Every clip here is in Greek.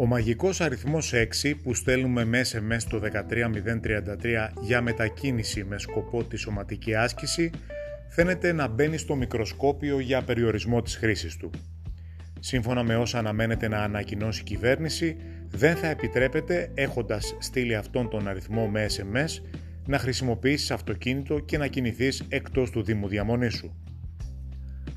Ο μαγικός αριθμός 6 που στέλνουμε μέσα μέσα στο 13033 για μετακίνηση με σκοπό τη σωματική άσκηση φαίνεται να μπαίνει στο μικροσκόπιο για περιορισμό της χρήσης του. Σύμφωνα με όσα αναμένεται να ανακοινώσει η κυβέρνηση, δεν θα επιτρέπεται έχοντας στείλει αυτόν τον αριθμό με SMS να χρησιμοποιήσεις αυτοκίνητο και να κινηθείς εκτός του Δήμου Διαμονής σου.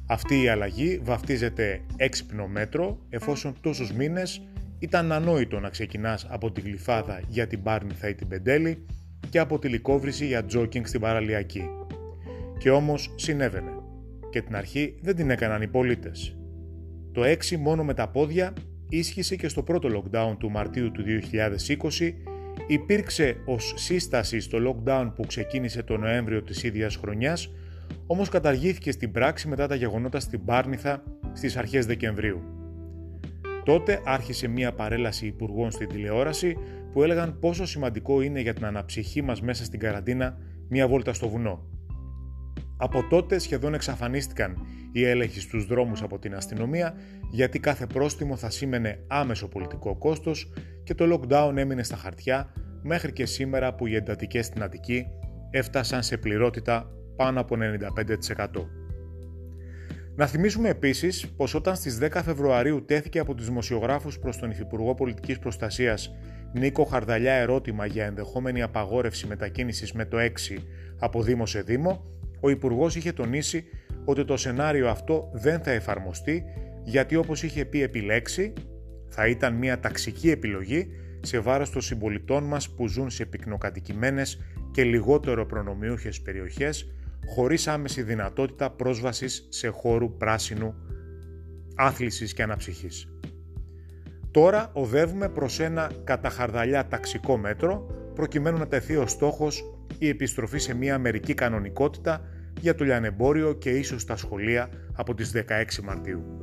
Αυτή η αλλαγή βαφτίζεται έξυπνο μέτρο εφόσον τόσους μήνες ήταν ανόητο να ξεκινάς από τη Γλυφάδα για την Πάρνηθα ή την Πεντέλη και από τη Λικόβρηση για τζόκινγκ στην Παραλιακή. Και όμως συνέβαινε. Και την αρχή δεν την έκαναν οι πολίτες. Το 6 μόνο με τα πόδια ίσχυσε και στο πρώτο lockdown του Μαρτίου του 2020, υπήρξε ως σύσταση στο lockdown που ξεκίνησε το Νοέμβριο της ίδιας χρονιάς, όμως καταργήθηκε στην πράξη μετά τα γεγονότα στην Πάρνηθα στις αρχές Δεκεμβρίου. Τότε άρχισε μια παρέλαση υπουργών στην τηλεόραση που έλεγαν πόσο σημαντικό είναι για την αναψυχή μας μέσα στην καραντίνα μια βόλτα στο βουνό. Από τότε σχεδόν εξαφανίστηκαν οι έλεγχοι στους δρόμους από την αστυνομία γιατί κάθε πρόστιμο θα σήμαινε άμεσο πολιτικό κόστος και το lockdown έμεινε στα χαρτιά μέχρι και σήμερα που οι εντατικές στην Αττική έφτασαν σε πληρότητα πάνω από 95%. Να θυμίσουμε επίσης πως όταν στις 10 Φεβρουαρίου τέθηκε από τους δημοσιογράφους προς τον Υφυπουργό Πολιτικής Προστασίας Νίκο Χαρδαλιά ερώτημα για ενδεχόμενη απαγόρευση μετακίνησης με το 6 από Δήμο σε Δήμο, ο Υπουργός είχε τονίσει ότι το σενάριο αυτό δεν θα εφαρμοστεί γιατί όπως είχε πει επιλέξει θα ήταν μια ταξική επιλογή σε βάρος των συμπολιτών μας που ζουν σε πυκνοκατοικημένες και λιγότερο προνομιούχες περιοχές χωρίς άμεση δυνατότητα πρόσβασης σε χώρου πράσινου, άθλησης και αναψυχής. Τώρα οδεύουμε προς ένα καταχαρδαλιά ταξικό μέτρο προκειμένου να τεθεί ο στόχος η επιστροφή σε μια μερική κανονικότητα για το λιανεμπόριο και ίσως τα σχολεία από τις 16 Μαρτίου.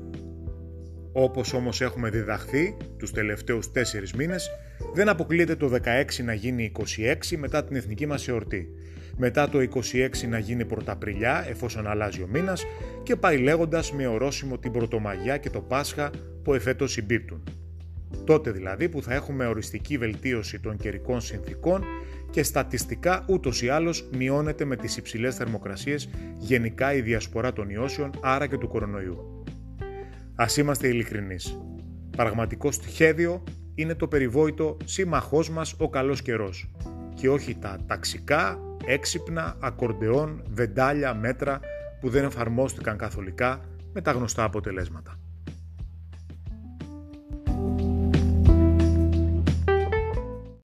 Όπως όμως έχουμε διδαχθεί τους τελευταίους 4 μήνες, δεν αποκλείεται το 16 να γίνει 26 μετά την εθνική μας εορτή μετά το 26 να γίνει πρωταπριλιά εφόσον αλλάζει ο μήνας και πάει λέγοντας με ορόσημο την Πρωτομαγιά και το Πάσχα που εφέτος συμπίπτουν. Τότε δηλαδή που θα έχουμε οριστική βελτίωση των καιρικών συνθήκων και στατιστικά ούτως ή άλλως μειώνεται με τις υψηλές θερμοκρασίες γενικά η διασπορά των ιώσεων άρα και του κορονοϊού. Ας είμαστε ειλικρινείς. Πραγματικό σχέδιο είναι το περιβόητο σύμμαχός μας ο καλός καιρός και όχι τα ταξικά έξυπνα ακορντεόν, βεντάλια, μέτρα που δεν εφαρμόστηκαν καθολικά με τα γνωστά αποτελέσματα.